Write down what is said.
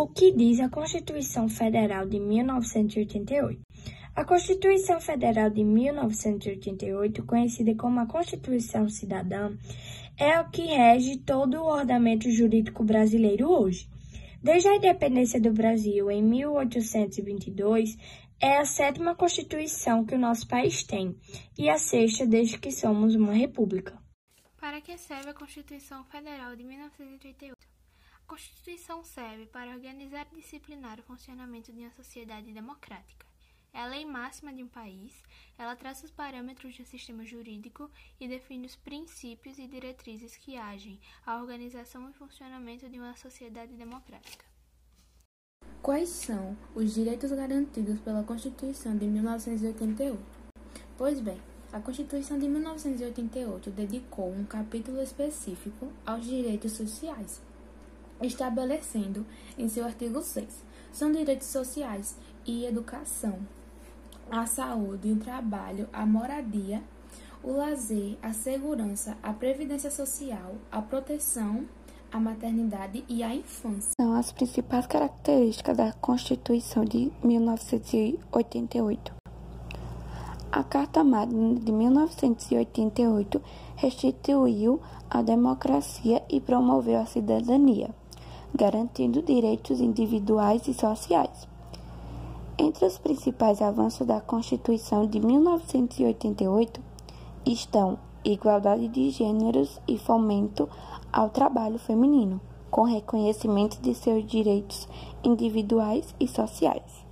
O que diz a Constituição Federal de 1988? A Constituição Federal de 1988, conhecida como a Constituição Cidadã, é o que rege todo o ordenamento jurídico brasileiro hoje. Desde a independência do Brasil em 1822, é a sétima Constituição que o nosso país tem e a sexta desde que somos uma república. Para que serve a Constituição Federal de 1988? Constituição serve para organizar e disciplinar o funcionamento de uma sociedade democrática. É a lei máxima de um país, ela traça os parâmetros do sistema jurídico e define os princípios e diretrizes que agem a organização e funcionamento de uma sociedade democrática. Quais são os direitos garantidos pela Constituição de 1988? Pois bem, a Constituição de 1988 dedicou um capítulo específico aos direitos sociais estabelecendo em seu artigo 6. São direitos sociais e educação, a saúde, o trabalho, a moradia, o lazer, a segurança, a previdência social, a proteção, a maternidade e a infância. São as principais características da Constituição de 1988. A Carta Magna de 1988 restituiu a democracia e promoveu a cidadania garantindo direitos individuais e sociais. Entre os principais avanços da Constituição de 1988 estão igualdade de gêneros e fomento ao trabalho feminino, com reconhecimento de seus direitos individuais e sociais.